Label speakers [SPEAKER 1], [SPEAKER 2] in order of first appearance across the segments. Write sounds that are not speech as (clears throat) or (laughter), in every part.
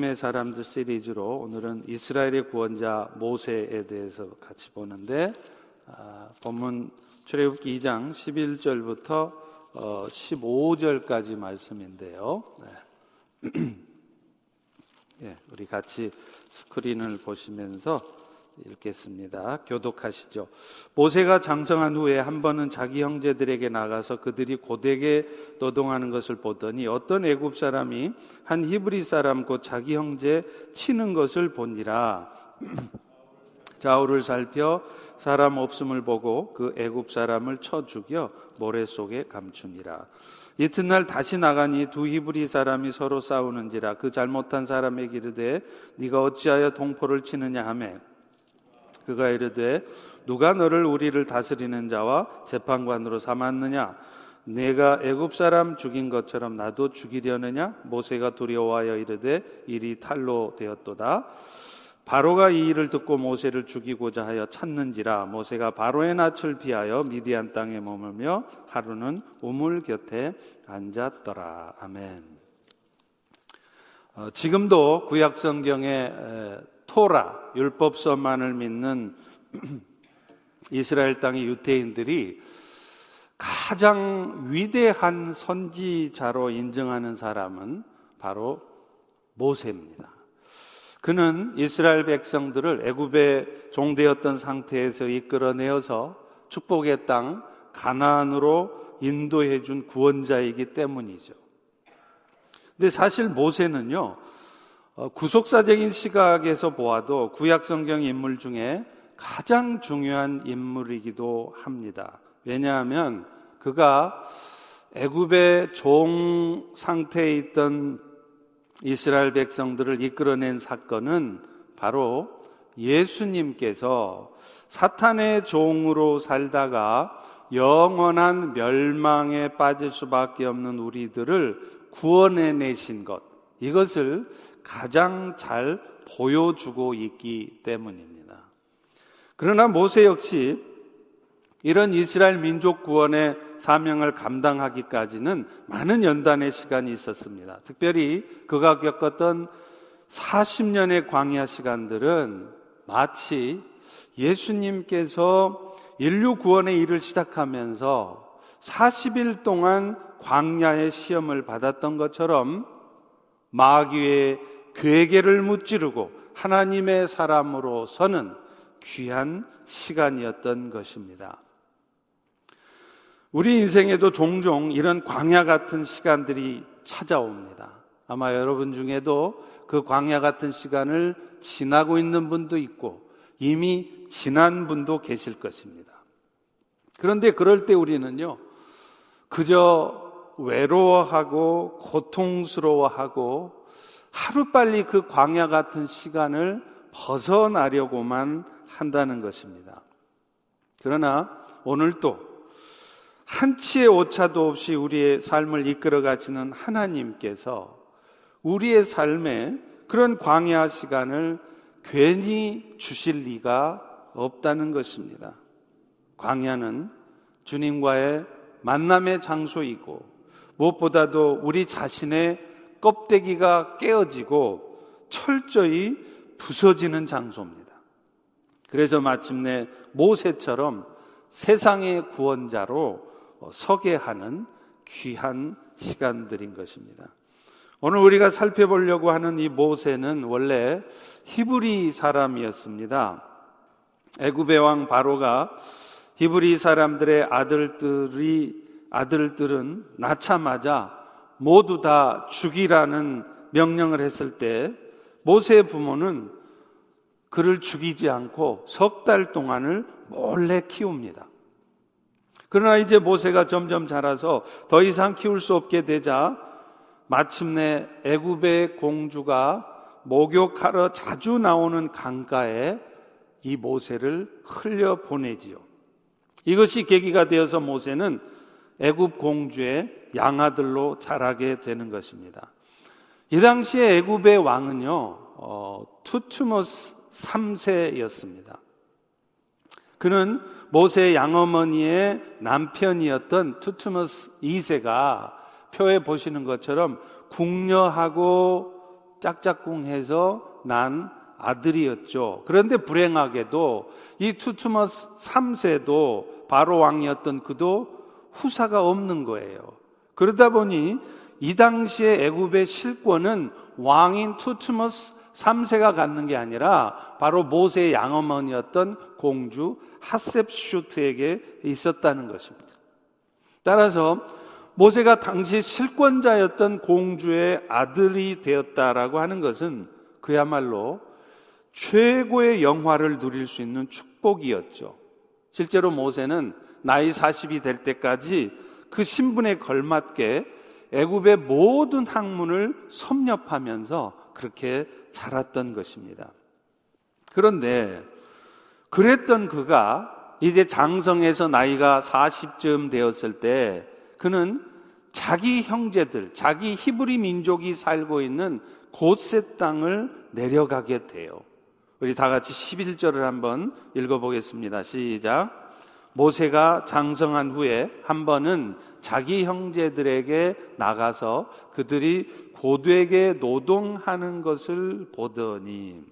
[SPEAKER 1] 믿음의 사람들 시리즈로 오늘은 이스라엘의 구원자 모세에 대해서 같이 보는데 아, 본문 출애굽기 2장 11절부터 어, 15절까지 말씀인데요. 네. (clears throat) 예, 우리 같이 스크린을 보시면서 읽겠습니다. 교독하시죠. 모세가 장성한 후에 한 번은 자기 형제들에게 나가서 그들이 고되게 노동하는 것을 보더니 어떤 애굽 사람이 한 히브리 사람 곧 자기 형제 치는 것을 보니라. 좌우를 (clears throat) 살펴 사람 없음을 보고 그 애굽 사람을 쳐 죽여 모래 속에 감추니라. 이튿날 다시 나가니 두 히브리 사람이 서로 싸우는지라 그 잘못한 사람에게 이르되 네가 어찌하여 동포를 치느냐 하매 그가 이르되 누가 너를 우리를 다스리는 자와 재판관으로 삼았느냐? 내가 애굽 사람 죽인 것처럼 나도 죽이려느냐? 모세가 두려워하여 이르되 일이 탈로 되었도다. 바로가 이 일을 듣고 모세를 죽이고자 하여 찾는지라. 모세가 바로의 낯을 피하여 미디안 땅에 머물며 하루는 우물 곁에 앉았더라. 아멘. 어, 지금도 구약 성경에 토라 율법서만을 믿는 (clears throat) 이스라엘 땅의 유태인들이 가장 위대한 선지자로 인정하는 사람은 바로 모세입니다. 그는 이스라엘 백성들을 애굽의 종되었던 상태에서 이끌어내어서 축복의 땅 가나안으로 인도해 준 구원자이기 때문이죠. 근데 사실 모세는요. 어, 구속사적인 시각에서 보아도 구약 성경 인물 중에 가장 중요한 인물이기도 합니다. 왜냐하면 그가 애굽의 종 상태에 있던 이스라엘 백성들을 이끌어낸 사건은 바로 예수님께서 사탄의 종으로 살다가 영원한 멸망에 빠질 수밖에 없는 우리들을 구원해 내신 것. 이것을 가장 잘 보여주고 있기 때문입니다. 그러나 모세 역시 이런 이스라엘 민족 구원의 사명을 감당하기까지는 많은 연단의 시간이 있었습니다. 특별히 그가 겪었던 40년의 광야 시간들은 마치 예수님께서 인류 구원의 일을 시작하면서 40일 동안 광야의 시험을 받았던 것처럼 마귀의 괴계를 무찌르고 하나님의 사람으로서는 귀한 시간이었던 것입니다. 우리 인생에도 종종 이런 광야 같은 시간들이 찾아옵니다. 아마 여러분 중에도 그 광야 같은 시간을 지나고 있는 분도 있고 이미 지난 분도 계실 것입니다. 그런데 그럴 때 우리는요, 그저 외로워하고 고통스러워하고 하루빨리 그 광야 같은 시간을 벗어나려고만 한다는 것입니다. 그러나 오늘도 한치의 오차도 없이 우리의 삶을 이끌어 가시는 하나님께서 우리의 삶에 그런 광야 시간을 괜히 주실 리가 없다는 것입니다. 광야는 주님과의 만남의 장소이고 무엇보다도 우리 자신의 껍데기가 깨어지고 철저히 부서지는 장소입니다. 그래서 마침내 모세처럼 세상의 구원자로 서게 하는 귀한 시간들인 것입니다. 오늘 우리가 살펴보려고 하는 이 모세는 원래 히브리 사람이었습니다. 애굽의 왕 바로가 히브리 사람들의 아들들이 아들들은 낳자마자 모두 다 죽이라는 명령을 했을 때 모세의 부모는 그를 죽이지 않고 석 달 동안을 몰래 키웁니다. 그러나 이제 모세가 점점 자라서 더 이상 키울 수 없게 되자 마침내 애굽의 공주가 목욕하러 자주 나오는 강가에 이 모세를 흘려 보내지요. 이것이 계기가 되어서 모세는 애굽 공주의 양아들로 자라게 되는 것입니다. 이 당시에 애굽의 왕은요, 어, 투투머스 3세였습니다. 그는 모세의 양어머니의 남편이었던 투투머스 2세가 표에 보시는 것처럼 궁녀하고 짝짝꿍해서 난 아들이었죠. 그런데 불행하게도 이 투투머스 3세도 바로 왕이었던 그도 후사가 없는 거예요. 그러다 보니 이 당시에 애굽의 실권은 왕인 투투머스 3세가 갖는 게 아니라 바로 모세의 양어머니였던 공주 하셉슈트에게 있었다는 것입니다. 따라서 모세가 당시 실권자였던 공주의 아들이 되었다라고 하는 것은 그야말로 최고의 영화를 누릴 수 있는 축복이었죠. 실제로 모세는 나이 40이 될 때까지 그 신분에 걸맞게 애굽의 모든 학문을 섭렵하면서 그렇게 자랐던 것입니다. 그런데 그랬던 그가 이제 장성에서 나이가 40쯤 되었을 때 그는 자기 형제들, 자기 히브리 민족이 살고 있는 곳의 땅을 내려가게 돼요. 우리 다 같이 11절을 한번 읽어보겠습니다. 시작. 모세가 장성한 후에 한 번은 자기 형제들에게 나가서 그들이 고되게 노동하는 것을 보더니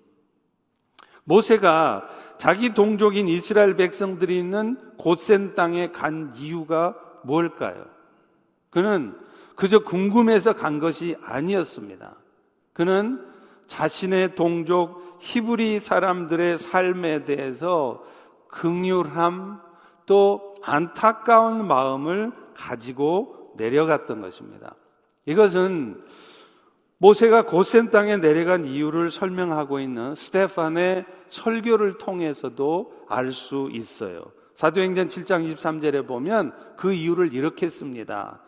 [SPEAKER 1] 모세가 자기 동족인 이스라엘 백성들이 있는 곧센 땅에 간 이유가 뭘까요? 그는 그저 궁금해서 간 것이 아니었습니다. 그는 자신의 동족 히브리 사람들의 삶에 대해서 극률함 또 안타까운 마음을 가지고 내려갔던 것입니다. 이것은 모세가 고센 땅에 내려간 이유를 설명하고 있는 스테판의 설교를 통해서도 알 수 있어요. 사도행전 7장 23절에 보면 그 이유를 이렇게 씁니다.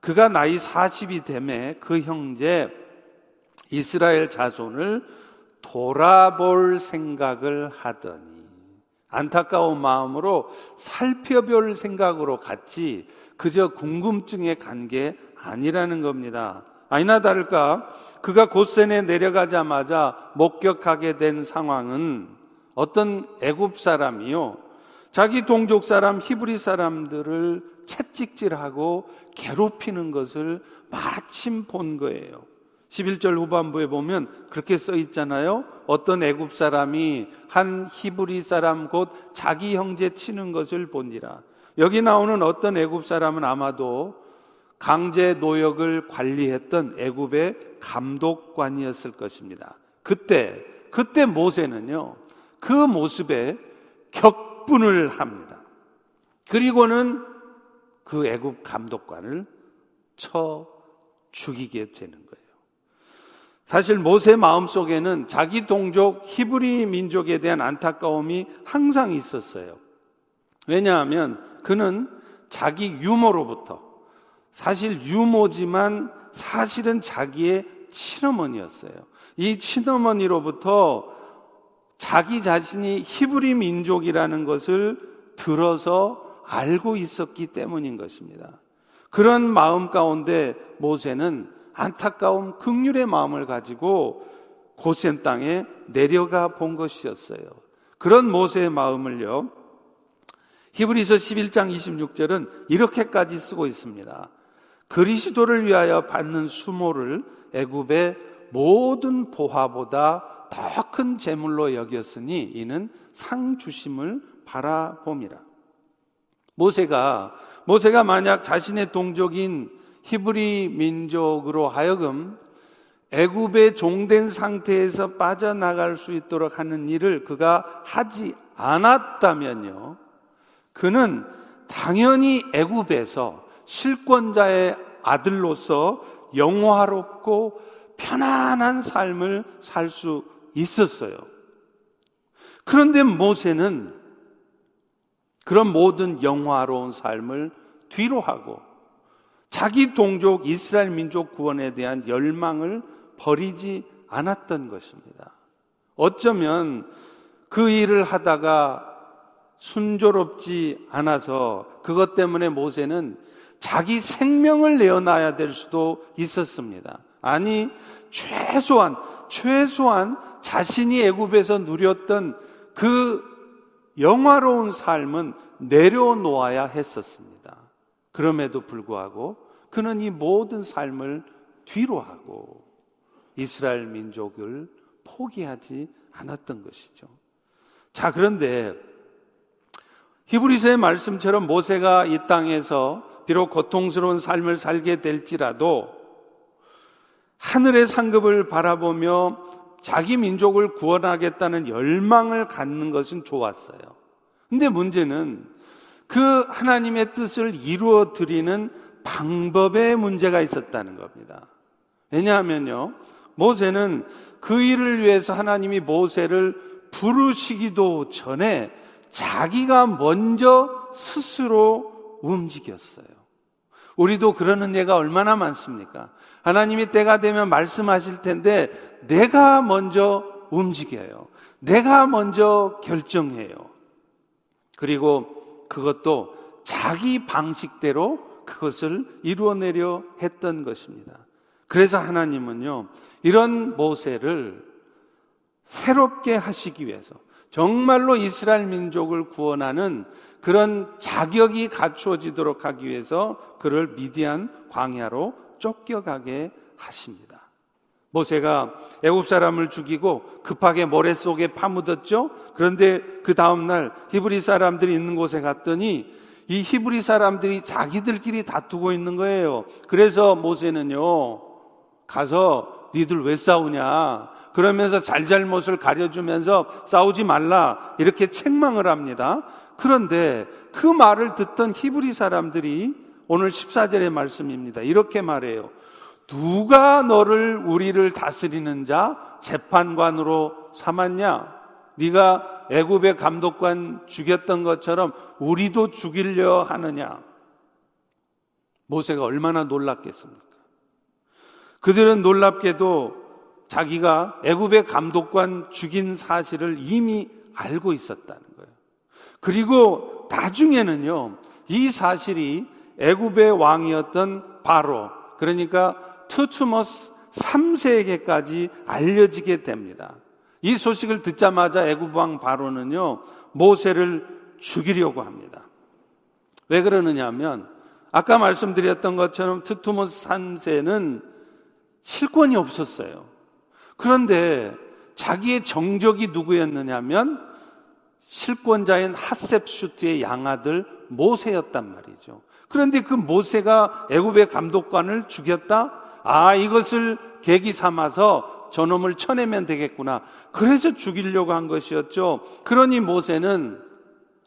[SPEAKER 1] 그가 나이 40이 되매 그 형제 이스라엘 자손을 돌아볼 생각을 하더니 안타까운 마음으로 살펴볼 생각으로 갔지 그저 궁금증에 간 게 아니라는 겁니다. 아니나 다를까 그가 곧센에 내려가자마자 목격하게 된 상황은 어떤 애굽 사람이요 자기 동족 사람 히브리 사람들을 채찍질하고 괴롭히는 것을 마침 본 거예요. 11절 후반부에 보면 그렇게 써 있잖아요. 어떤 애굽 사람이 한 히브리 사람 곧 자기 형제 치는 것을 본니라. 여기 나오는 어떤 애굽 사람은 아마도 강제 노역을 관리했던 애굽의 감독관이었을 것입니다. 그때 그때 모세는요. 그 모습에 격분을 합니다. 그리고는 그 애굽 감독관을 쳐 죽이게 되는 거예요. 사실 모세 마음속에는 자기 동족 히브리 민족에 대한 안타까움이 항상 있었어요. 왜냐하면 그는 자기 유모로부터 사실 유모지만 사실은 자기의 친어머니였어요. 이 친어머니로부터 자기 자신이 히브리 민족이라는 것을 들어서 알고 있었기 때문인 것입니다. 그런 마음 가운데 모세는 안타까운 극률의 마음을 가지고 고센 땅에 내려가 본 것이었어요. 그런 모세의 마음을요. 히브리서 11장 26절은 이렇게까지 쓰고 있습니다. 그리스도를 위하여 받는 수모를 애굽의 모든 보화보다 더 큰 재물로 여겼으니 이는 상 주심을 바라봄이라. 모세가 모세가 만약 자신의 동족인 히브리 민족으로 하여금 애굽의 종된 상태에서 빠져나갈 수 있도록 하는 일을 그가 하지 않았다면요. 그는 당연히 애굽에서 실권자의 아들로서 영화롭고 편안한 삶을 살 수 있었어요. 그런데 모세는 그런 모든 영화로운 삶을 뒤로 하고 자기 동족 이스라엘 민족 구원에 대한 열망을 버리지 않았던 것입니다. 어쩌면 그 일을 하다가 순조롭지 않아서 그것 때문에 모세는 자기 생명을 내어놔야 될 수도 있었습니다. 아니 최소한 최소한 자신이 애굽에서 누렸던 그 영화로운 삶은 내려놓아야 했었습니다. 그럼에도 불구하고 그는 이 모든 삶을 뒤로 하고 이스라엘 민족을 포기하지 않았던 것이죠. 자, 그런데 히브리서의 말씀처럼 모세가 이 땅에서 비록 고통스러운 삶을 살게 될지라도 하늘의 상급을 바라보며 자기 민족을 구원하겠다는 열망을 갖는 것은 좋았어요. 근데 문제는 그 하나님의 뜻을 이루어 드리는 방법에 문제가 있었다는 겁니다. 왜냐하면요, 모세는 그 일을 위해서 하나님이 모세를 부르시기도 전에 자기가 먼저 스스로 움직였어요. 우리도 그러는 예가 얼마나 많습니까? 하나님이 때가 되면 말씀하실 텐데 내가 먼저 움직여요. 내가 먼저 결정해요. 그리고 그것도 자기 방식대로 그것을 이루어내려 했던 것입니다. 그래서 하나님은요, 이런 모세를 새롭게 하시기 위해서 정말로 이스라엘 민족을 구원하는 그런 자격이 갖추어지도록 하기 위해서 그를 미디안 광야로 쫓겨가게 하십니다. 모세가 애굽 사람을 죽이고 급하게 모래 속에 파묻었죠. 그런데 그 다음 날 히브리 사람들이 있는 곳에 갔더니 이 히브리 사람들이 자기들끼리 다투고 있는 거예요. 그래서 모세는요 가서 니들 왜 싸우냐? 그러면서 잘잘못을 가려주면서 싸우지 말라 이렇게 책망을 합니다. 그런데 그 말을 듣던 히브리 사람들이 오늘 14절의 말씀입니다. 이렇게 말해요. 누가 너를 우리를 다스리는 자 재판관으로 삼았냐? 네가 애굽의 감독관 죽였던 것처럼 우리도 죽이려 하느냐? 모세가 얼마나 놀랐겠습니까? 그들은 놀랍게도 자기가 애굽의 감독관 죽인 사실을 이미 알고 있었다는 거예요. 그리고 나중에는요, 이 사실이 애굽의 왕이었던 바로, 그러니까 투투머스 3세에게까지 알려지게 됩니다. 이 소식을 듣자마자 애굽 왕 바로는요, 모세를 죽이려고 합니다. 왜 그러느냐 하면, 아까 말씀드렸던 것처럼 투투머스 3세는 실권이 없었어요. 그런데 자기의 정적이 누구였느냐면 실권자인 하셉슈트의 양아들 모세였단 말이죠. 그런데 그 모세가 애굽의 감독관을 죽였다? 아, 이것을 계기 삼아서 저놈을 쳐내면 되겠구나. 그래서 죽이려고 한 것이었죠. 그러니 모세는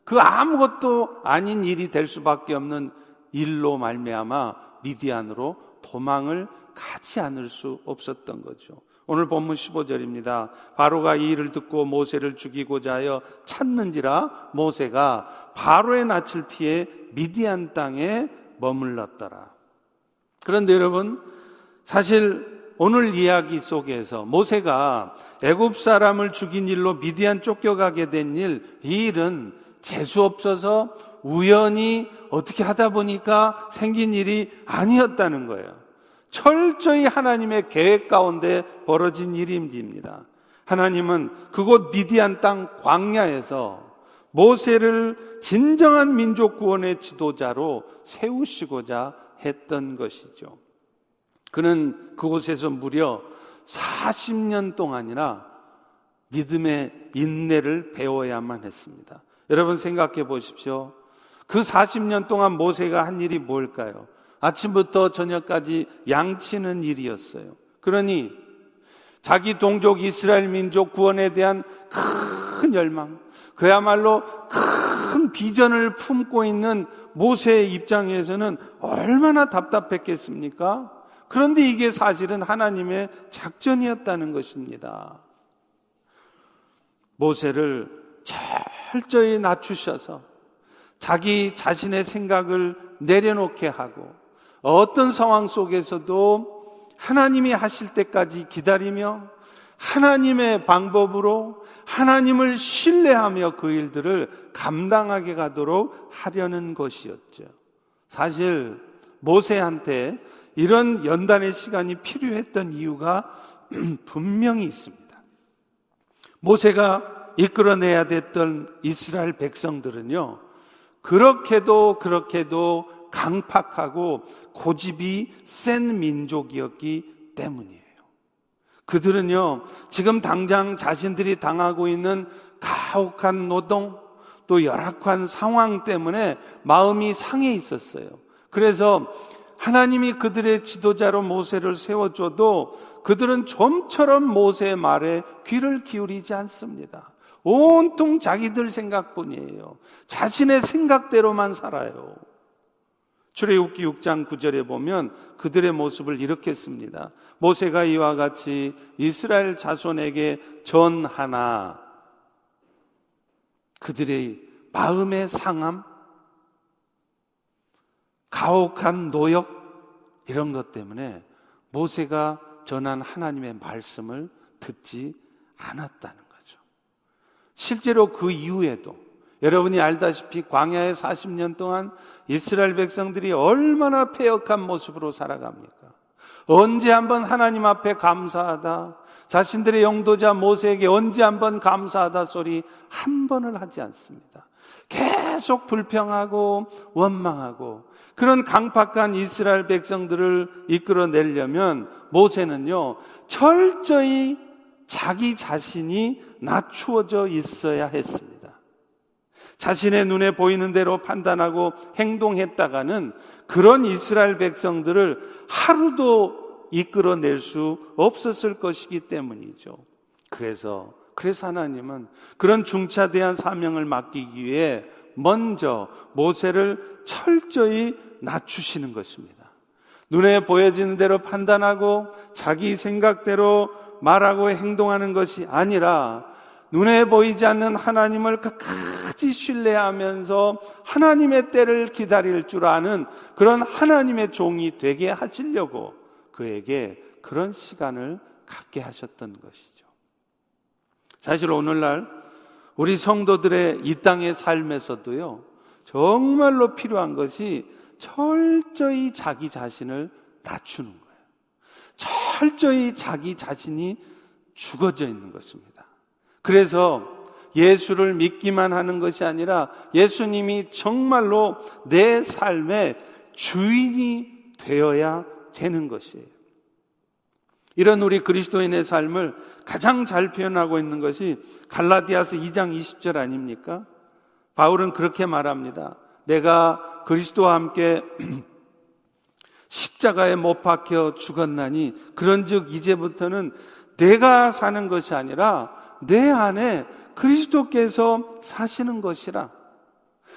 [SPEAKER 1] 그 아무것도 아닌 일이 될 수밖에 없는 일로 말미암아 미디안으로 도망을 가지 않을 수 없었던 거죠. 오늘 본문 15절입니다. 바로가 이 일을 듣고 모세를 죽이고자 하여 찾는지라 모세가 바로의 낯을 피해 미디안 땅에 머물렀더라. 그런데 여러분 사실 오늘 이야기 속에서 모세가 애굽 사람을 죽인 일로 미디안 쫓겨가게 된 일, 이 일은 재수 없어서 우연히 어떻게 하다 보니까 생긴 일이 아니었다는 거예요. 철저히 하나님의 계획 가운데 벌어진 일입니다. 하나님은 그곳 미디안 땅 광야에서 모세를 진정한 민족 구원의 지도자로 세우시고자 했던 것이죠. 그는 그곳에서 무려 40년 동안이나 믿음의 인내를 배워야만 했습니다. 여러분 생각해 보십시오. 그 40년 동안 모세가 한 일이 뭘까요? 아침부터 저녁까지 양치는 일이었어요. 그러니 자기 동족 이스라엘 민족 구원에 대한 큰 열망, 그야말로 큰 비전을 품고 있는 모세의 입장에서는 얼마나 답답했겠습니까? 그런데 이게 사실은 하나님의 작전이었다는 것입니다. 모세를 철저히 낮추셔서 자기 자신의 생각을 내려놓게 하고 어떤 상황 속에서도 하나님이 하실 때까지 기다리며 하나님의 방법으로 하나님을 신뢰하며 그 일들을 감당하게 가도록 하려는 것이었죠. 사실 모세한테 이런 연단의 시간이 필요했던 이유가 (clears throat) 분명히 있습니다. 모세가 이끌어내야 됐던 이스라엘 백성들은요, 그렇게도 그렇게도 강팍하고 고집이 센 민족이었기 때문이에요. 그들은요, 지금 당장 자신들이 당하고 있는 가혹한 노동, 또 열악한 상황 때문에 마음이 상해 있었어요. 그래서 하나님이 그들의 지도자로 모세를 세워줘도 그들은 좀처럼 모세의 말에 귀를 기울이지 않습니다. 온통 자기들 생각뿐이에요. 자신의 생각대로만 살아요. 출애굽기 6장 9절에 보면 그들의 모습을 이렇게 씁니다. 모세가 이와 같이 이스라엘 자손에게 전하나 그들의 마음의 상함, 가혹한 노역 이런 것 때문에 모세가 전한 하나님의 말씀을 듣지 않았다는 거죠. 실제로 그 이후에도 여러분이 알다시피 광야의 40년 동안 이스라엘 백성들이 얼마나 폐역한 모습으로 살아갑니까? 언제 한번 하나님 앞에 감사하다, 자신들의 영도자 모세에게 언제 한번 감사하다 소리 한 번을 하지 않습니다. 계속 불평하고 원망하고 그런 강팍한 이스라엘 백성들을 이끌어내려면 모세는요, 철저히 자기 자신이 낮추어져 있어야 했습니다. 자신의 눈에 보이는 대로 판단하고 행동했다가는 그런 이스라엘 백성들을 하루도 이끌어낼 수 없었을 것이기 때문이죠. 그래서 그래서 하나님은 그런 중차대한 사명을 맡기기 위해 먼저 모세를 철저히 낮추시는 것입니다. 눈에 보여지는 대로 판단하고 자기 생각대로 말하고 행동하는 것이 아니라 눈에 보이지 않는 하나님을 끝까지 신뢰하면서 하나님의 때를 기다릴 줄 아는 그런 하나님의 종이 되게 하시려고 그에게 그런 시간을 갖게 하셨던 것이죠. 사실 오늘날 우리 성도들의 이 땅의 삶에서도요, 정말로 필요한 것이 철저히 자기 자신을 낮추는 거예요. 철저히 자기 자신이 죽어져 있는 것입니다. 그래서 예수를 믿기만 하는 것이 아니라 예수님이 정말로 내 삶의 주인이 되어야 되는 것이에요. 이런 우리 그리스도인의 삶을 가장 잘 표현하고 있는 것이 갈라디아서 2장 20절 아닙니까? 바울은 그렇게 말합니다. 내가 그리스도와 함께 (clears throat) 십자가에 못 박혀 죽었나니 그런즉 이제부터는 내가 사는 것이 아니라 내 안에 그리스도께서 사시는 것이라.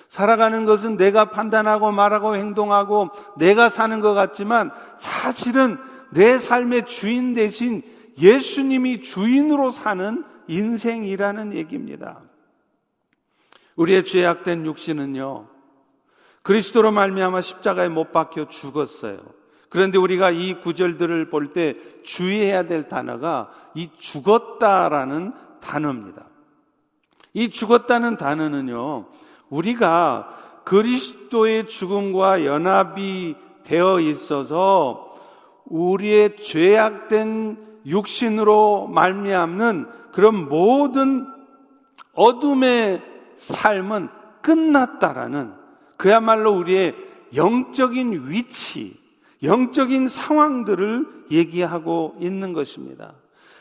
[SPEAKER 1] 살아가는 것은 내가 판단하고 말하고 행동하고 내가 사는 것 같지만 사실은 내 삶의 주인 대신 예수님이 주인으로 사는 인생이라는 얘기입니다. 우리의 죄악된 육신은요. 그리스도로 말미암아 십자가에 못 박혀 죽었어요. 그런데 우리가 이 구절들을 볼 때 주의해야 될 단어가 이 죽었다라는 단어입니다. 이 죽었다는 단어는요. 우리가 그리스도의 죽음과 연합이 되어 있어서 우리의 죄악된 육신으로 말미암는 그런 모든 어둠의 삶은 끝났다라는 그야말로 우리의 영적인 위치, 영적인 상황들을 얘기하고 있는 것입니다.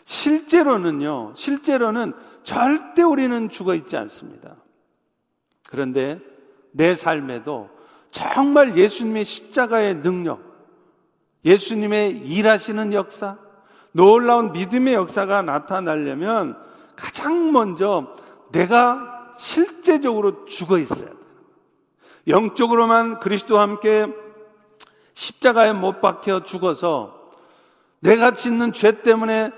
[SPEAKER 1] 실제로는요, 실제로는 절대 우리는 죽어 있지 않습니다. 그런데 내 삶에도 정말 예수님의 십자가의 능력, 예수님의 일하시는 역사, 놀라운 믿음의 역사가 나타나려면 가장 먼저 내가 실제적으로 죽어 있어야 돼요. 영적으로만 그리스도와 함께 십자가에 못 박혀 죽어서 내가 짓는 죄 때문에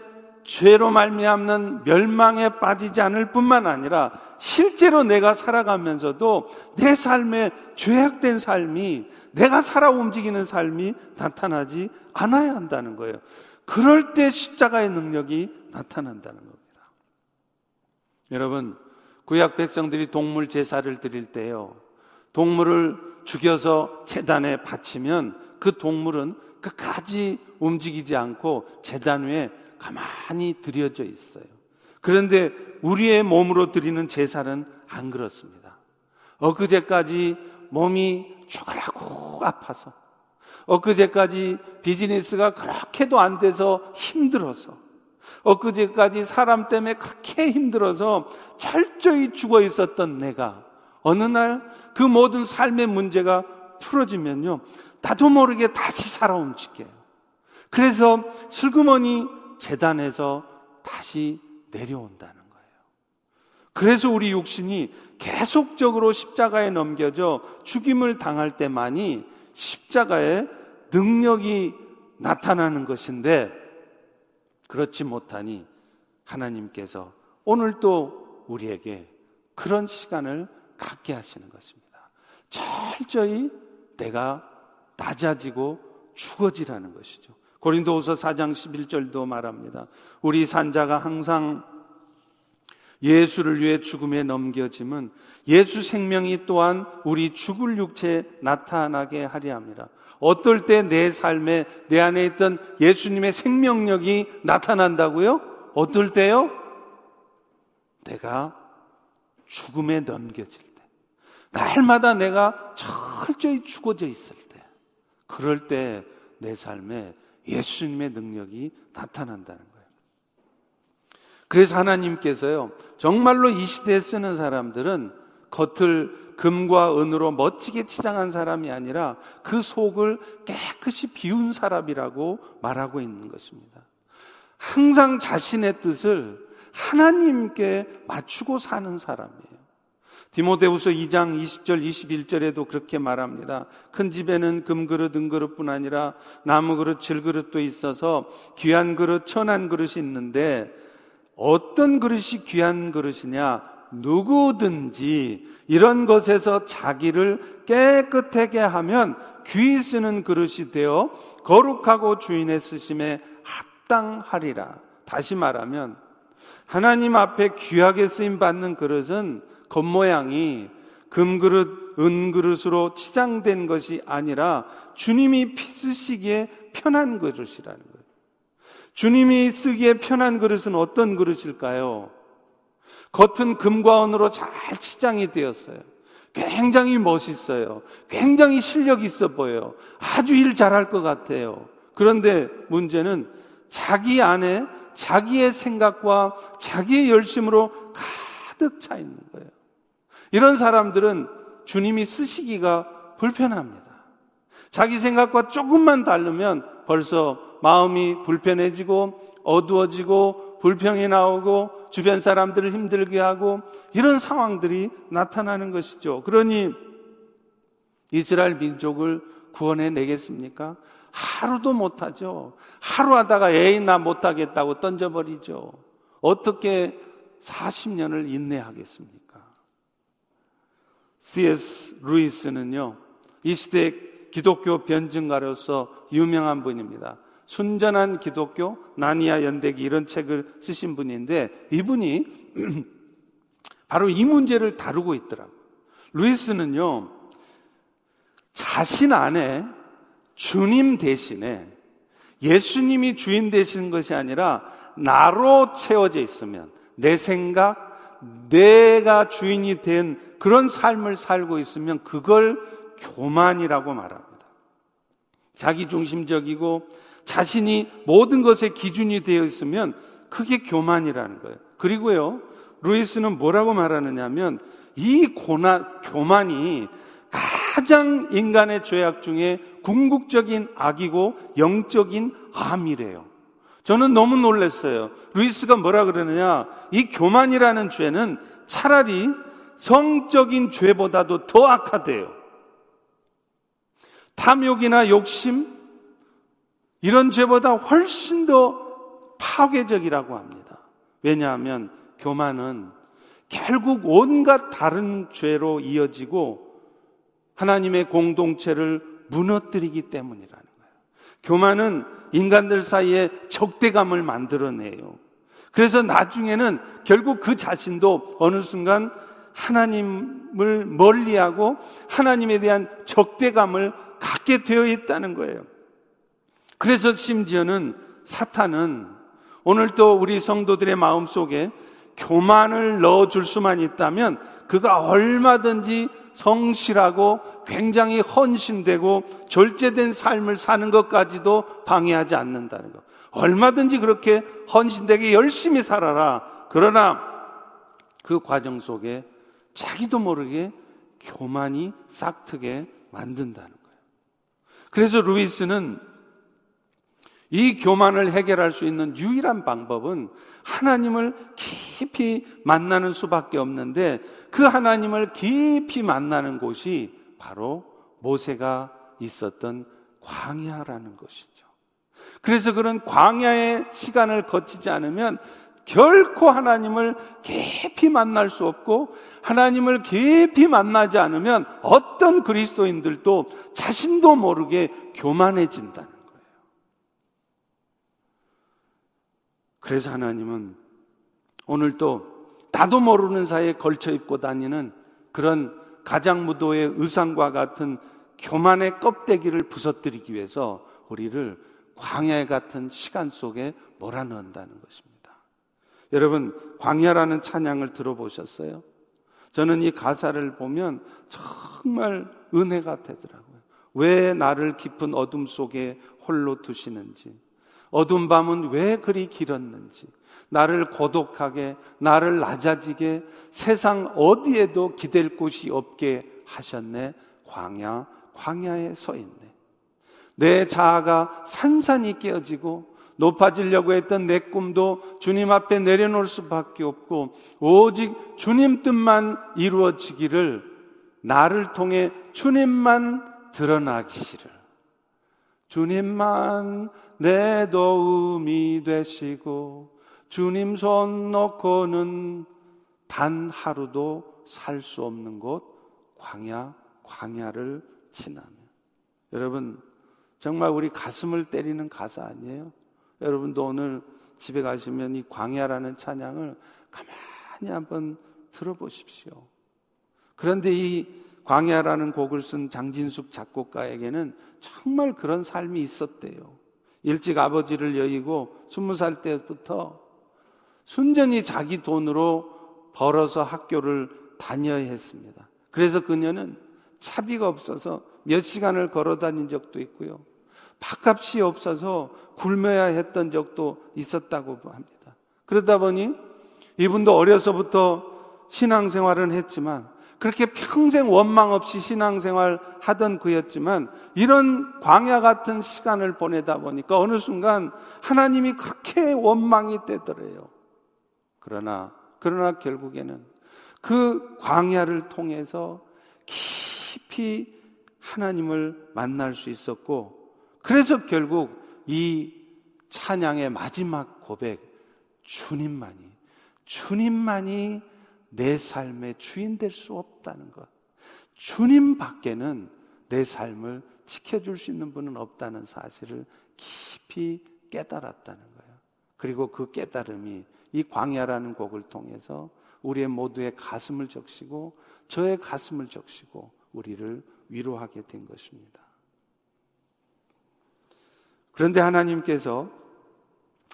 [SPEAKER 1] 죄로 말미암는 멸망에 빠지지 않을 뿐만 아니라 실제로 내가 살아가면서도 내 삶에 죄악된 삶이 내가 살아 움직이는 삶이 나타나지 않아야 한다는 거예요. 그럴 때 십자가의 능력이 나타난다는 겁니다. 여러분, 구약 백성들이 동물 제사를 드릴 때요. 동물을 죽여서 재단에 바치면 그 동물은 끝까지 움직이지 않고 재단 위에 가만히 들여져 있어요. 그런데 우리의 몸으로 드리는 제사는 안 그렇습니다. 엊그제까지 몸이 죽으라고 아파서 엊그제까지 비즈니스가 그렇게도 안 돼서 힘들어서 엊그제까지 사람 때문에 그렇게 힘들어서 철저히 죽어 있었던 내가 어느 날 그 모든 삶의 문제가 풀어지면요. 나도 모르게 다시 살아 움직여요. 그래서 슬그머니 재단에서 다시 내려온다는 거예요. 그래서 우리 육신이 계속적으로 십자가에 넘겨져 죽임을 당할 때만이 십자가의 능력이 나타나는 것인데 그렇지 못하니 하나님께서 오늘 또 우리에게 그런 시간을 갖게 하시는 것입니다. 철저히 내가 낮아지고 죽어지라는 것이죠. 고린도후서 4장 11절도 말합니다. 우리 산자가 항상 예수를 위해 죽음에 넘겨짐은 예수 생명이 또한 우리 죽을 육체에 나타나게 하려 합니다. 어떨 때 내 삶에 내 안에 있던 예수님의 생명력이 나타난다고요? 어떨 때요? 내가 죽음에 넘겨질 때. 날마다 내가 철저히 죽어져 있을 때. 그럴 때 내 삶에 예수님의 능력이 나타난다는 거예요. 그래서 하나님께서요, 정말로 이 시대에 쓰는 사람들은 겉을 금과 은으로 멋지게 치장한 사람이 아니라 그 속을 깨끗이 비운 사람이라고 말하고 있는 것입니다. 항상 자신의 뜻을 하나님께 맞추고 사는 사람이에요. 디모데후서 2장 20절 21절에도 그렇게 말합니다. 큰 집에는 금그릇 은그릇뿐 아니라 나무그릇 질그릇도 있어서 귀한 그릇 천한 그릇이 있는데 어떤 그릇이 귀한 그릇이냐 누구든지 이런 것에서 자기를 깨끗하게 하면 귀 쓰는 그릇이 되어 거룩하고 주인의 쓰심에 합당하리라. 다시 말하면 하나님 앞에 귀하게 쓰임 받는 그릇은 겉모양이 금그릇, 은그릇으로 치장된 것이 아니라 주님이 피 쓰시기에 편한 그릇이라는 거예요. 주님이 쓰기에 편한 그릇은 어떤 그릇일까요? 겉은 금과 은으로 잘 치장이 되었어요. 굉장히 멋있어요. 굉장히 실력 있어 보여요. 아주 일 잘할 것 같아요. 그런데 문제는 자기 안에 자기의 생각과 자기의 열심으로 가득 차 있는 거예요. 이런 사람들은 주님이 쓰시기가 불편합니다. 자기 생각과 조금만 다르면 벌써 마음이 불편해지고 어두워지고 불평이 나오고 주변 사람들을 힘들게 하고 이런 상황들이 나타나는 것이죠. 그러니 이스라엘 민족을 구원해 내겠습니까? 하루도 못하죠. 하루 하다가 에이 나 못하겠다고 던져버리죠. 어떻게 40년을 인내하겠습니까? C.S. 루이스는요, 이 시대 기독교 변증가로서 유명한 분입니다. 순전한 기독교, 나니아 연대기 이런 책을 쓰신 분인데 이분이 (clears throat) 바로 이 문제를 다루고 있더라고요. 루이스는요, 자신 안에 주님 대신에 예수님이 주인 되시는 것이 아니라 나로 채워져 있으면 내 생각, 내가 주인이 된 그런 삶을 살고 있으면 그걸 교만이라고 말합니다. 자기 중심적이고 자신이 모든 것의 기준이 되어 있으면 그게 교만이라는 거예요. 그리고요, 루이스는 뭐라고 말하느냐면 이 고난, 교만이 가장 인간의 죄악 중에 궁극적인 악이고 영적인 암이래요. 저는 너무 놀랐어요. 루이스가 뭐라 그러느냐? 이 교만이라는 죄는 차라리 성적인 죄보다도 더 악하대요. 탐욕이나 욕심, 이런 죄보다 훨씬 더 파괴적이라고 합니다. 왜냐하면 교만은 결국 온갖 다른 죄로 이어지고 하나님의 공동체를 무너뜨리기 때문이라는 거예요. 교만은 인간들 사이에 적대감을 만들어내요. 그래서 나중에는 결국 그 자신도 어느 순간 하나님을 멀리하고 하나님에 대한 적대감을 갖게 되어 있다는 거예요. 그래서 심지어는 사탄은 오늘 또 우리 성도들의 마음 속에 교만을 넣어줄 수만 있다면 그가 얼마든지 성실하고 굉장히 헌신되고 절제된 삶을 사는 것까지도 방해하지 않는다는 것. 얼마든지 그렇게 헌신되게 열심히 살아라. 그러나 그 과정 속에 자기도 모르게 교만이 싹트게 만든다는 거예요. 그래서 루이스는 이 교만을 해결할 수 있는 유일한 방법은 하나님을 깊이 만나는 수밖에 없는데 그 하나님을 깊이 만나는 곳이 바로 모세가 있었던 광야라는 것이죠. 그래서 그런 광야의 시간을 거치지 않으면 결코 하나님을 깊이 만날 수 없고 하나님을 깊이 만나지 않으면 어떤 그리스도인들도 자신도 모르게 교만해진다는 그래서 하나님은 오늘도 나도 모르는 사이에 걸쳐 입고 다니는 그런 가장무도의 의상과 같은 교만의 껍데기를 부서뜨리기 위해서 우리를 광야 같은 시간 속에 몰아넣는다는 것입니다. 여러분, 광야라는 찬양을 들어보셨어요? 저는 이 가사를 보면 정말 은혜가 되더라고요. 왜 나를 깊은 어둠 속에 홀로 두시는지, 어두운 밤은 왜 그리 길었는지, 나를 고독하게, 나를 낮아지게, 세상 어디에도 기댈 곳이 없게 하셨네. 광야, 광야에 서 있네. 내 자아가 산산이 깨어지고, 높아지려고 했던 내 꿈도 주님 앞에 내려놓을 수밖에 없고, 오직 주님 뜻만 이루어지기를, 나를 통해 주님만 드러나기를. 주님만 내 도움이 되시고 주님 손 놓고는 단 하루도 살 수 없는 곳 광야 광야를 지나면 여러분 정말 우리 가슴을 때리는 가사 아니에요? 여러분도 오늘 집에 가시면 이 광야라는 찬양을 가만히 한번 들어보십시오. 그런데 이 광야라는 곡을 쓴 장진숙 작곡가에게는 정말 그런 삶이 있었대요. 일찍 아버지를 여의고 스무 살 때부터 순전히 자기 돈으로 벌어서 학교를 다녀야 했습니다. 그래서 그녀는 차비가 없어서 몇 시간을 걸어 다닌 적도 있고요. 밥값이 없어서 굶어야 했던 적도 있었다고 합니다. 그러다 보니 이분도 어려서부터 신앙생활은 했지만 그렇게 평생 원망 없이 신앙생활 하던 그였지만 이런 광야 같은 시간을 보내다 보니까 어느 순간 하나님이 그렇게 원망이 되더래요. 그러나, 그러나 결국에는 그 광야를 통해서 깊이 하나님을 만날 수 있었고 그래서 결국 이 찬양의 마지막 고백, 주님만이, 주님만이 내 삶의 주인 될 수 없다는 것. 주님 밖에는 내 삶을 지켜줄 수 있는 분은 없다는 사실을 깊이 깨달았다는 거예요. 그리고 그 깨달음이 이 광야라는 곡을 통해서 우리의 모두의 가슴을 적시고 저의 가슴을 적시고 우리를 위로하게 된 것입니다. 그런데 하나님께서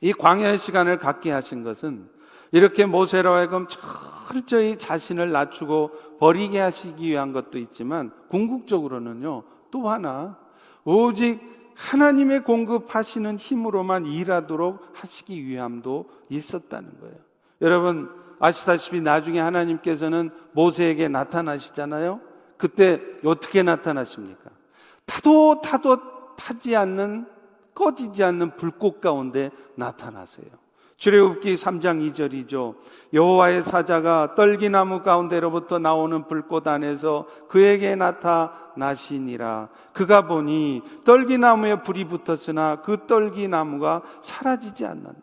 [SPEAKER 1] 이 광야의 시간을 갖게 하신 것은 이렇게 모세로 하여금 철저히 자신을 낮추고 버리게 하시기 위한 것도 있지만 궁극적으로는요 또 하나 오직 하나님의 공급하시는 힘으로만 일하도록 하시기 위함도 있었다는 거예요. 여러분 아시다시피 나중에 하나님께서는 모세에게 나타나시잖아요. 그때 어떻게 나타나십니까? 타도 타도 타지 않는 꺼지지 않는 불꽃 가운데 나타나세요. 출애굽기 3장 2절이죠. 여호와의 사자가 떨기나무 가운데로부터 나오는 불꽃 안에서 그에게 나타나시니라. 그가 보니 떨기나무에 불이 붙었으나 그 떨기나무가 사라지지 않는다.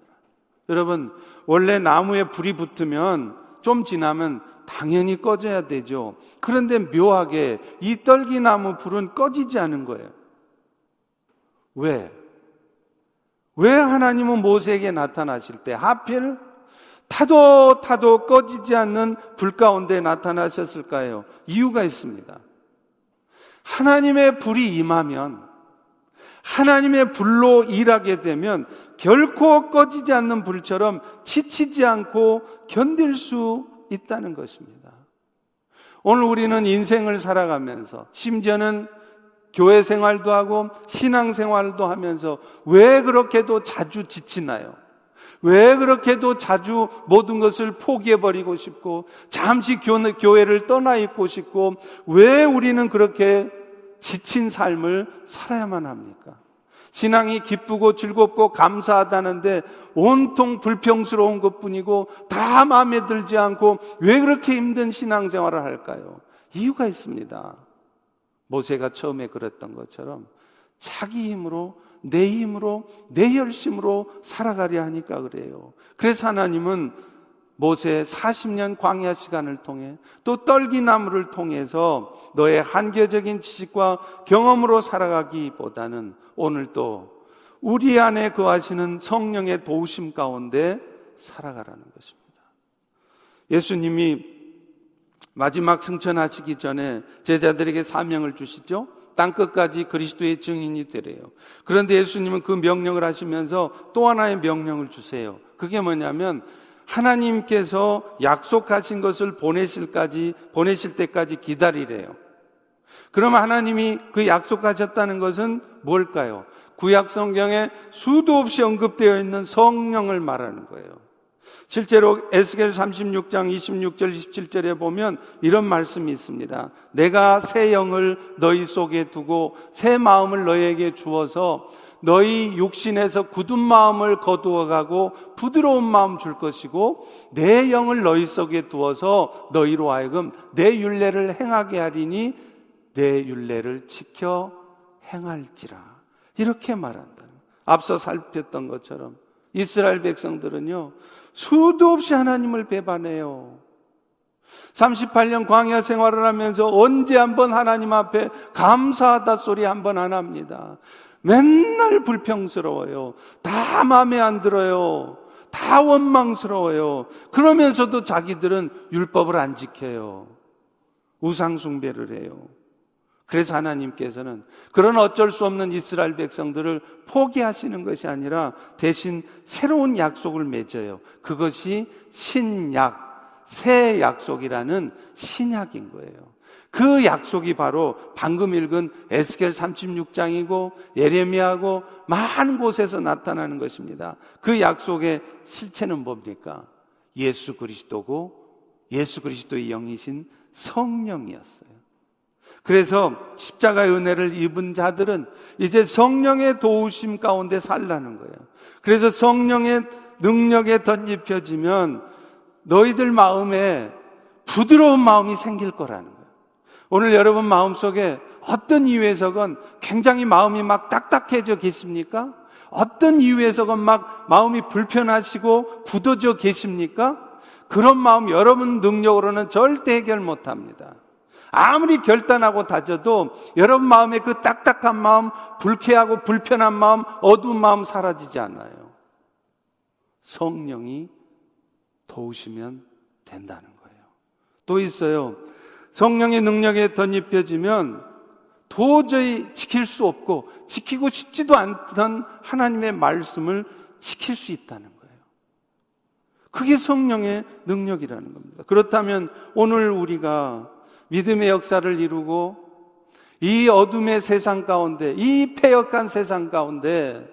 [SPEAKER 1] 여러분, 원래 나무에 불이 붙으면 좀 지나면 당연히 꺼져야 되죠. 그런데 묘하게 이 떨기나무 불은 꺼지지 않은 거예요. 왜? 왜 하나님은 모세에게 나타나실 때 하필 타도 타도 꺼지지 않는 불 가운데 나타나셨을까요? 이유가 있습니다. 하나님의 불이 임하면 하나님의 불로 일하게 되면 결코 꺼지지 않는 불처럼 지치지 않고 견딜 수 있다는 것입니다. 오늘 우리는 인생을 살아가면서 심지어는 교회 생활도 하고 신앙 생활도 하면서 왜 그렇게도 자주 지치나요? 왜 그렇게도 자주 모든 것을 포기해버리고 싶고 잠시 교회를 떠나 있고 싶고 왜 우리는 그렇게 지친 삶을 살아야만 합니까? 신앙이 기쁘고 즐겁고 감사하다는데 온통 불평스러운 것 뿐이고 다 마음에 들지 않고 왜 그렇게 힘든 신앙생활을 할까요? 이유가 있습니다. 모세가 처음에 그랬던 것처럼 자기 힘으로 내 힘으로 내 열심으로 살아가려 하니까 그래요. 그래서 하나님은 모세 40년 광야 시간을 통해 또 떨기나무를 통해서 너의 한계적인 지식과 경험으로 살아가기보다는 오늘 또 우리 안에 거하시는 성령의 도우심 가운데 살아가라는 것입니다. 예수님이 마지막 승천하시기 전에 제자들에게 사명을 주시죠. 땅 끝까지 그리스도의 증인이 되래요. 그런데 예수님은 그 명령을 하시면서 또 하나의 명령을 주세요. 그게 뭐냐면 하나님께서 약속하신 것을 보내실까지 보내실 때까지 기다리래요. 그러면 하나님이 그 약속하셨다는 것은 뭘까요? 구약 성경에 수도 없이 언급되어 있는 성령을 말하는 거예요. 실제로 에스겔 36장 26절 27절에 보면 이런 말씀이 있습니다. 내가 새 영을 너희 속에 두고 새 마음을 너희에게 주어서 너희 육신에서 굳은 마음을 거두어 가고 부드러운 마음 줄 것이고 내 영을 너희 속에 두어서 너희로 하여금 내 윤례를 행하게 하리니 내 윤례를 지켜 행할지라. 이렇게 말한다. 앞서 살폈던 것처럼 이스라엘 백성들은요, 수도 없이 하나님을 배반해요. 38년 광야 생활을 하면서 언제 한번 하나님 앞에 감사하다 소리 한 번 안 합니다. 맨날 불평스러워요. 다 마음에 안 들어요. 다 원망스러워요. 그러면서도 자기들은 율법을 안 지켜요. 우상숭배를 해요. 그래서 하나님께서는 그런 어쩔 수 없는 이스라엘 백성들을 포기하시는 것이 아니라 대신 새로운 약속을 맺어요. 그것이 신약, 새 약속이라는 신약인 거예요. 그 약속이 바로 방금 읽은 에스겔 36장이고 예레미야고 많은 곳에서 나타나는 것입니다. 그 약속의 실체는 뭡니까? 예수 그리스도고 예수 그리스도의 영이신 성령이었어요. 그래서 십자가의 은혜를 입은 자들은 이제 성령의 도우심 가운데 살라는 거예요. 그래서 성령의 능력에 덧입혀지면 너희들 마음에 부드러운 마음이 생길 거라는 거예요. 오늘 여러분 마음 속에 어떤 이유에서건 굉장히 마음이 막 딱딱해져 계십니까? 어떤 이유에서건 막 마음이 불편하시고 굳어져 계십니까? 그런 마음 여러분 능력으로는 절대 해결 못 합니다. 아무리 결단하고 다져도 여러분 마음에 그 딱딱한 마음, 불쾌하고 불편한 마음, 어두운 마음 사라지지 않아요. 성령이 도우시면 된다는 거예요. 또 있어요. 성령의 능력에 덧입혀지면 도저히 지킬 수 없고 지키고 싶지도 않던 하나님의 말씀을 지킬 수 있다는 거예요. 그게 성령의 능력이라는 겁니다. 그렇다면 오늘 우리가 믿음의 역사를 이루고 이 어둠의 세상 가운데, 이 폐역한 세상 가운데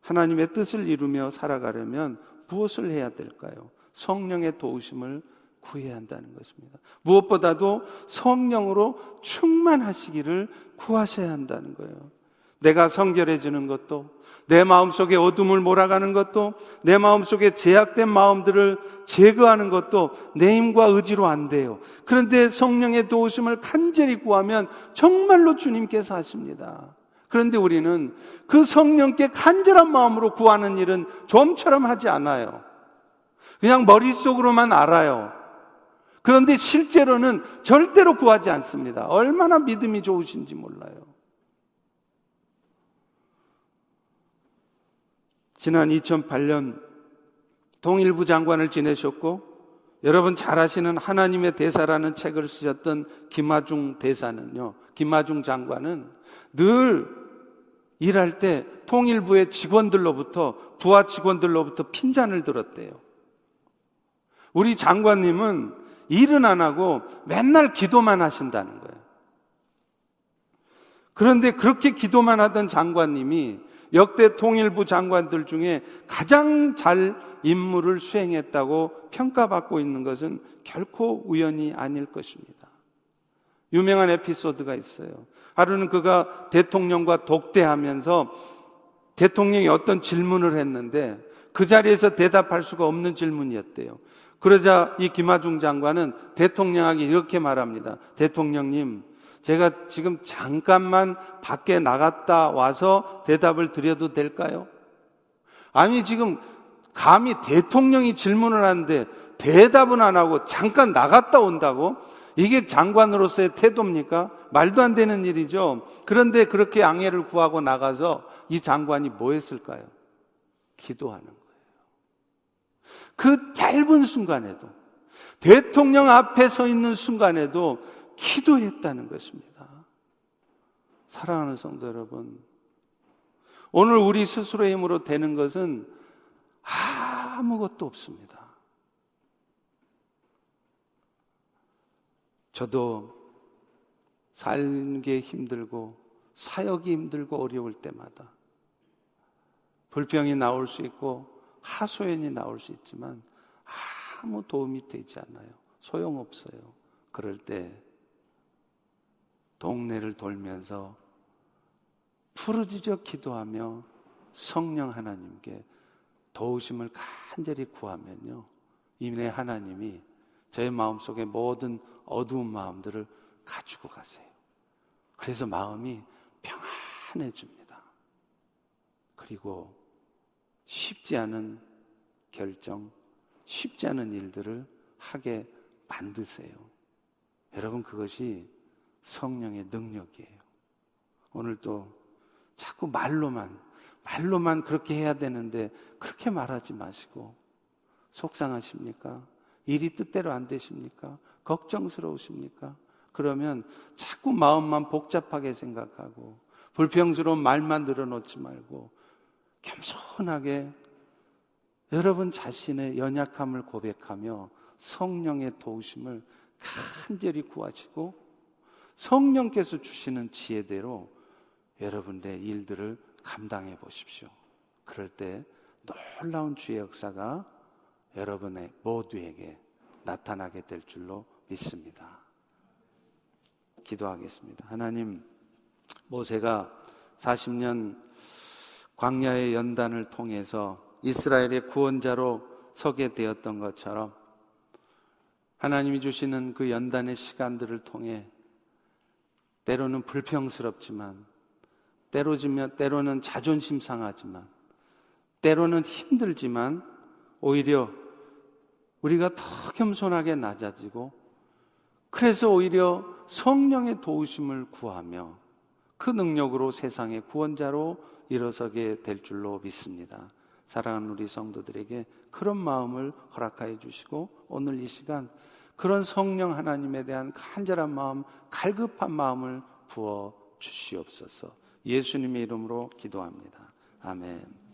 [SPEAKER 1] 하나님의 뜻을 이루며 살아가려면 무엇을 해야 될까요? 성령의 도우심을 구해야 한다는 것입니다. 무엇보다도 성령으로 충만하시기를 구하셔야 한다는 거예요. 내가 성결해지는 것도 내 마음속에 어둠을 몰아가는 것도 내 마음속에 제약된 마음들을 제거하는 것도 내 힘과 의지로 안 돼요. 그런데 성령의 도우심을 간절히 구하면 정말로 주님께서 하십니다. 그런데 우리는 그 성령께 간절한 마음으로 구하는 일은 좀처럼 하지 않아요. 그냥 머릿속으로만 알아요. 그런데 실제로는 절대로 구하지 않습니다. 얼마나 믿음이 좋으신지 몰라요. 지난 2008년 통일부 장관을 지내셨고 여러분 잘 아시는 하나님의 대사라는 책을 쓰셨던 김하중 대사는요. 김하중 장관은 늘 일할 때 통일부의 직원들로부터 부하 직원들로부터 핀잔을 들었대요. 우리 장관님은 일은 안 하고 맨날 기도만 하신다는 거예요. 그런데 그렇게 기도만 하던 장관님이 역대 통일부 장관들 중에 가장 잘 임무를 수행했다고 평가받고 있는 것은 결코 우연이 아닐 것입니다. 유명한 에피소드가 있어요. 하루는 그가 대통령과 독대하면서 대통령이 어떤 질문을 했는데 그 자리에서 대답할 수가 없는 질문이었대요. 그러자 이 김하중 장관은 대통령에게 이렇게 말합니다. 대통령님, 제가 지금 잠깐만 밖에 나갔다 와서 대답을 드려도 될까요? 아니, 지금 감히 대통령이 질문을 하는데 대답은 안 하고 잠깐 나갔다 온다고? 이게 장관으로서의 태도입니까? 말도 안 되는 일이죠. 그런데 그렇게 양해를 구하고 나가서 이 장관이 뭐 했을까요? 기도하는 거예요. 그 짧은 순간에도 대통령 앞에 서 있는 순간에도 기도했다는 것입니다. 사랑하는 성도 여러분, 오늘 우리 스스로의 힘으로 되는 것은 아무것도 없습니다. 저도 살기 힘들고 사역이 힘들고 어려울 때마다 불평이 나올 수 있고 하소연이 나올 수 있지만 아무 도움이 되지 않아요. 소용없어요. 그럴 때 동네를 돌면서 푸르짖어 기도하며 성령 하나님께 도우심을 간절히 구하면요. 이내 하나님이 저의 마음속에 모든 어두운 마음들을 가지고 가세요. 그래서 마음이 평안해집니다. 그리고 쉽지 않은 결정, 쉽지 않은 일들을 하게 만드세요. 여러분, 그것이 성령의 능력이에요. 오늘도 자꾸 말로만, 말로만 그렇게 해야 되는데 그렇게 말하지 마시고 속상하십니까? 일이 뜻대로 안 되십니까? 걱정스러우십니까? 그러면 자꾸 마음만 복잡하게 생각하고 불평스러운 말만 늘어놓지 말고 겸손하게 여러분 자신의 연약함을 고백하며 성령의 도우심을 간절히 구하시고 성령께서 주시는 지혜대로 여러분의 일들을 감당해 보십시오. 그럴 때 놀라운 주의 역사가 여러분의 모두에게 나타나게 될 줄로 믿습니다. 기도하겠습니다. 하나님, 모세가 40년 광야의 연단을 통해서 이스라엘의 구원자로 서게 되었던 것처럼 하나님이 주시는 그 연단의 시간들을 통해 때로는 불평스럽지만 때로지면 때로는 자존심 상하지만 때로는 힘들지만 오히려 우리가 더 겸손하게 낮아지고 그래서 오히려 성령의 도우심을 구하며 그 능력으로 세상의 구원자로 일어서게 될 줄로 믿습니다. 사랑하는 우리 성도들에게 그런 마음을 허락하여 주시고 오늘 이 시간 그런 성령 하나님에 대한 간절한 마음, 갈급한 마음을 부어 주시옵소서. 예수님의 이름으로 기도합니다. 아멘.